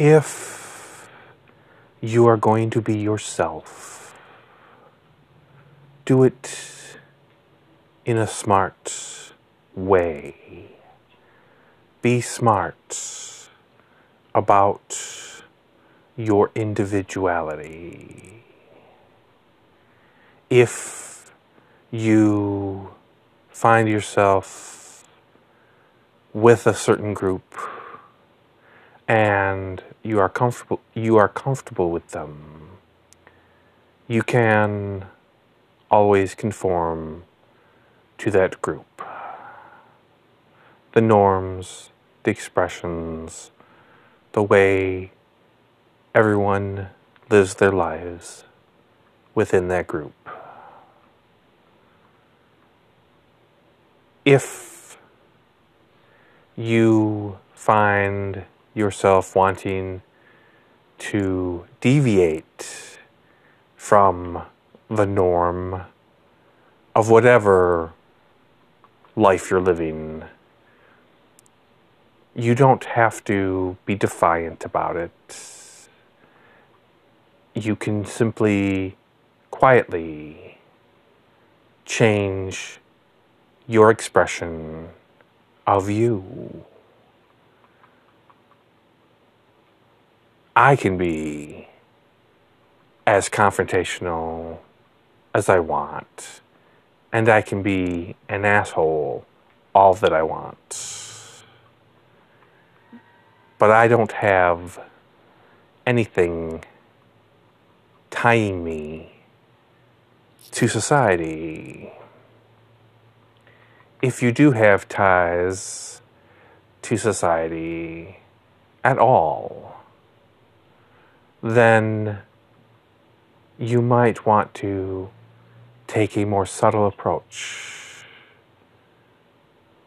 If you are going to be yourself, do it in a smart way. Be smart about your individuality. If you find yourself with a certain group and you are comfortable you are comfortable with them. You can always conform to that group. The norms the expressions the way everyone lives their lives within that group. If you find yourself wanting to deviate from the norm of whatever life you're living, you don't have to be defiant about it. You can simply quietly change your expression of you. I can be as confrontational as I want, and I can be an asshole all that I want. But I don't have anything tying me to society if you do have ties to society at all, then you might want to take a more subtle approach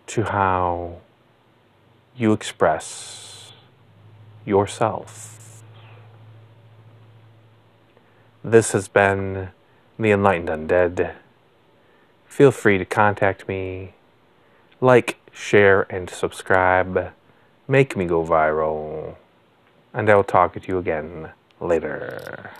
to how you express yourself. This has been The Enlightened Undead. Feel free to contact me like, share, and subscribe. Make me go viral. And I will talk to you again later.